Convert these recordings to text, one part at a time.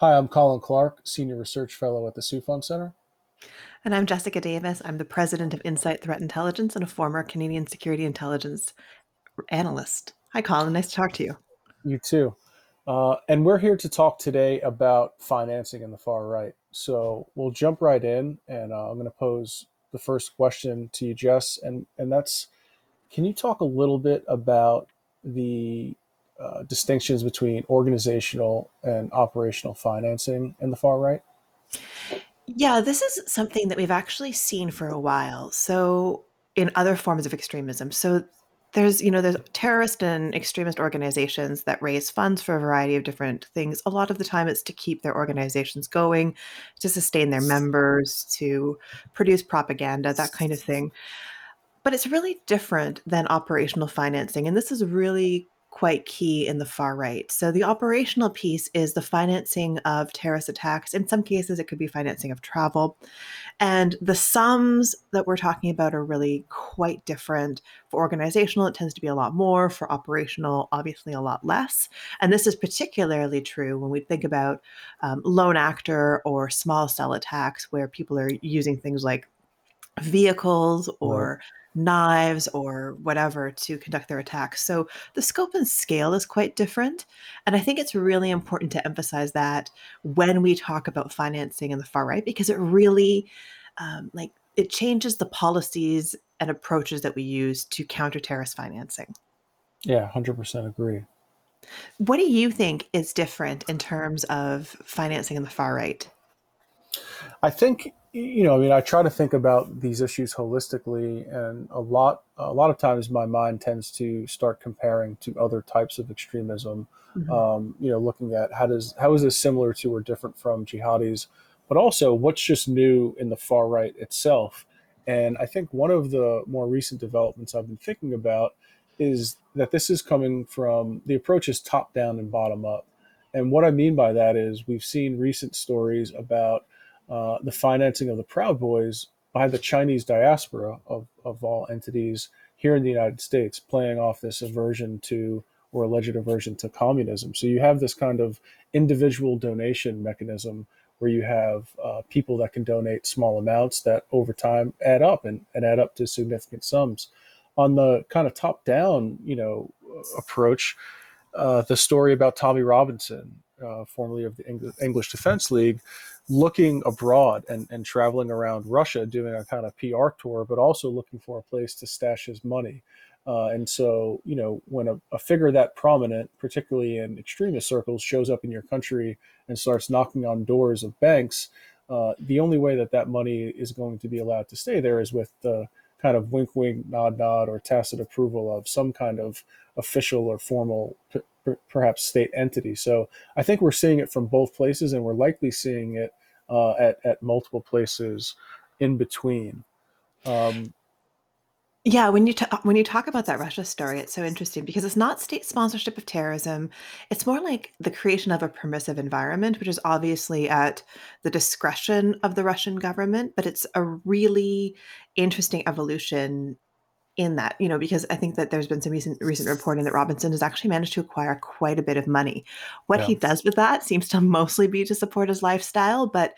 Hi, I'm Colin Clarke, Senior Research Fellow at the Soufan Center. And I'm Jessica Davis. I'm the president of Insight Threat Intelligence and a former Canadian security intelligence analyst. Hi, Colin. Nice to talk to you. You too. Uh, and we're here to talk today about financing in the far right. So we'll jump right in, and uh, I'm going to pose the first question to you, Jess, and and that's, can you talk a little bit about the uh, distinctions between organizational and operational financing in the far right? Yeah, this is something that we've actually seen for a while. So in other forms of extremism. So there's, you know, there's terrorist and extremist organizations that raise funds for a variety of different things. A lot of the time it's to keep their organizations going, to sustain their members, to produce propaganda, that kind of thing. But it's really different than operational financing. And this is really quite key in the far right. So the operational piece is the financing of terrorist attacks. In some cases, it could be financing of travel. And the sums that we're talking about are really quite different. For organizational, it tends to be a lot more. For operational, obviously a lot less. And this is particularly true when we think about um, lone actor or small cell attacks where people are using things like vehicles or right knives or whatever to conduct their attacks. So the scope and scale is quite different. And I think it's really important to emphasize that when we talk about financing in the far right, because it really, um, like, it changes the policies and approaches that we use to counter terrorist financing. Yeah, 100% agree. What do you think is different in terms of financing in the far right? I think you know, I mean, I try to think about these issues holistically, and a lot, a lot of times, my mind tends to start comparing to other types of extremism. Mm-hmm. Um, you know, looking at how does how is this similar to or different from jihadis, but also what's just new in the far right itself. And I think one of the more recent developments I've been thinking about is that this is coming from the approach is top down and bottom up. And what I mean by that is we've seen recent stories about uh, the financing of the Proud Boys by the Chinese diaspora of, of all entities here in the United States, playing off this aversion to or alleged aversion to communism. So you have this kind of individual donation mechanism where you have uh, people that can donate small amounts that over time add up and, and add up to significant sums. On the kind of top down, you know, approach, uh, the story about Tommy Robinson, uh, formerly of the English Defense League, looking abroad and, and traveling around Russia doing a kind of PR tour, but also looking for a place to stash his money. Uh, and so, you know, when a, a, figure that prominent, particularly in extremist circles, shows up in your country and starts knocking on doors of banks, uh, the only way that that money is going to be allowed to stay there is with the kind of wink, wink, nod, nod, or tacit approval of some kind of official or formal perhaps state entity. So I think we're seeing it from both places, and we're likely seeing it uh, at at multiple places in between. Um, yeah, when you when you talk about that Russia story, it's so interesting because it's not state sponsorship of terrorism. It's more like the creation of a permissive environment, which is obviously at the discretion of the Russian government, but it's a really interesting evolution in that, you know, because I think that there's been some recent recent reporting that Robinson has actually managed to acquire quite a bit of money. What yeah. he does with that seems to mostly be to support his lifestyle, but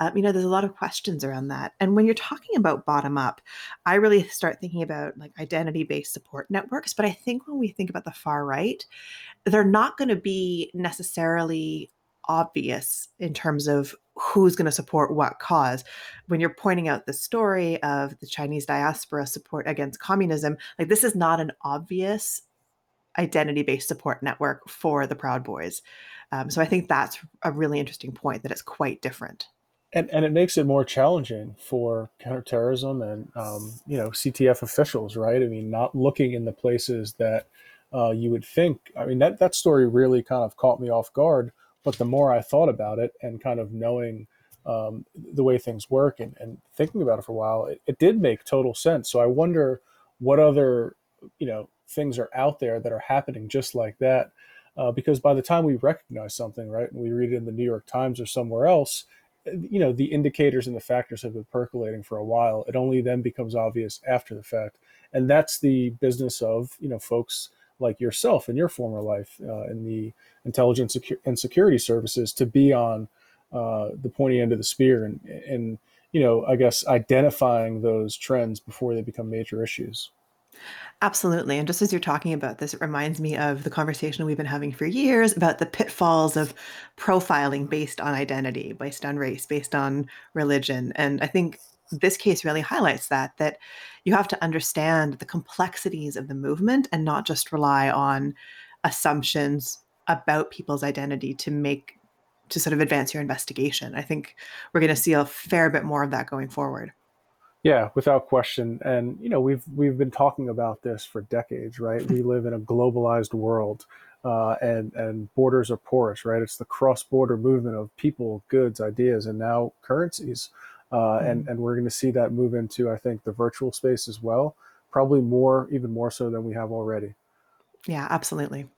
um, you know, there's a lot of questions around that. And when you're talking about bottom up, I really start thinking about like identity based support networks. But I think when we think about the far right, they're not going to be necessarily obvious in terms of who's going to support what cause. When you're pointing out the story of the Chinese diaspora support against communism, like this is not an obvious identity based support network for the Proud Boys. Um, so I think that's a really interesting point that it's quite different. And, and it makes it more challenging for counterterrorism and um, you know CTF officials, right? I mean, not looking in the places that uh, you would think. I mean, that that story really kind of caught me off guard but the more I thought about it and kind of knowing um, the way things work and, and, thinking about it for a while, it, it, did make total sense. So I wonder what other, you know, things are out there that are happening just like that. Uh, because by the time we recognize something, right, and we read it in the New York Times or somewhere else, you know, the indicators and the factors have been percolating for a while. It only then becomes obvious after the fact. And that's the business of, you know, folks like yourself in your former life uh, in the intelligence and security services to be on uh, the pointy end of the spear and, and you know i guess identifying those trends before they become major issues Absolutely. And just as you're talking about this, it reminds me of the conversation we've been having for years about the pitfalls of profiling based on identity, based on race, based on religion. And I think this case really highlights that that you have to understand the complexities of the movement and not just rely on assumptions about people's identity to make to sort of advance your investigation. I think we're going to see a fair bit more of that going forward. Yeah, without question. And you know, we've we've been talking about this for decades, right? we live in a globalized world, uh, and and borders are porous, right? It's the cross-border movement of people, goods, ideas, and now currencies. Uh. And and we're going to see that move into, I think, the virtual space as well. Probably more, even more so than we have already. Yeah, absolutely.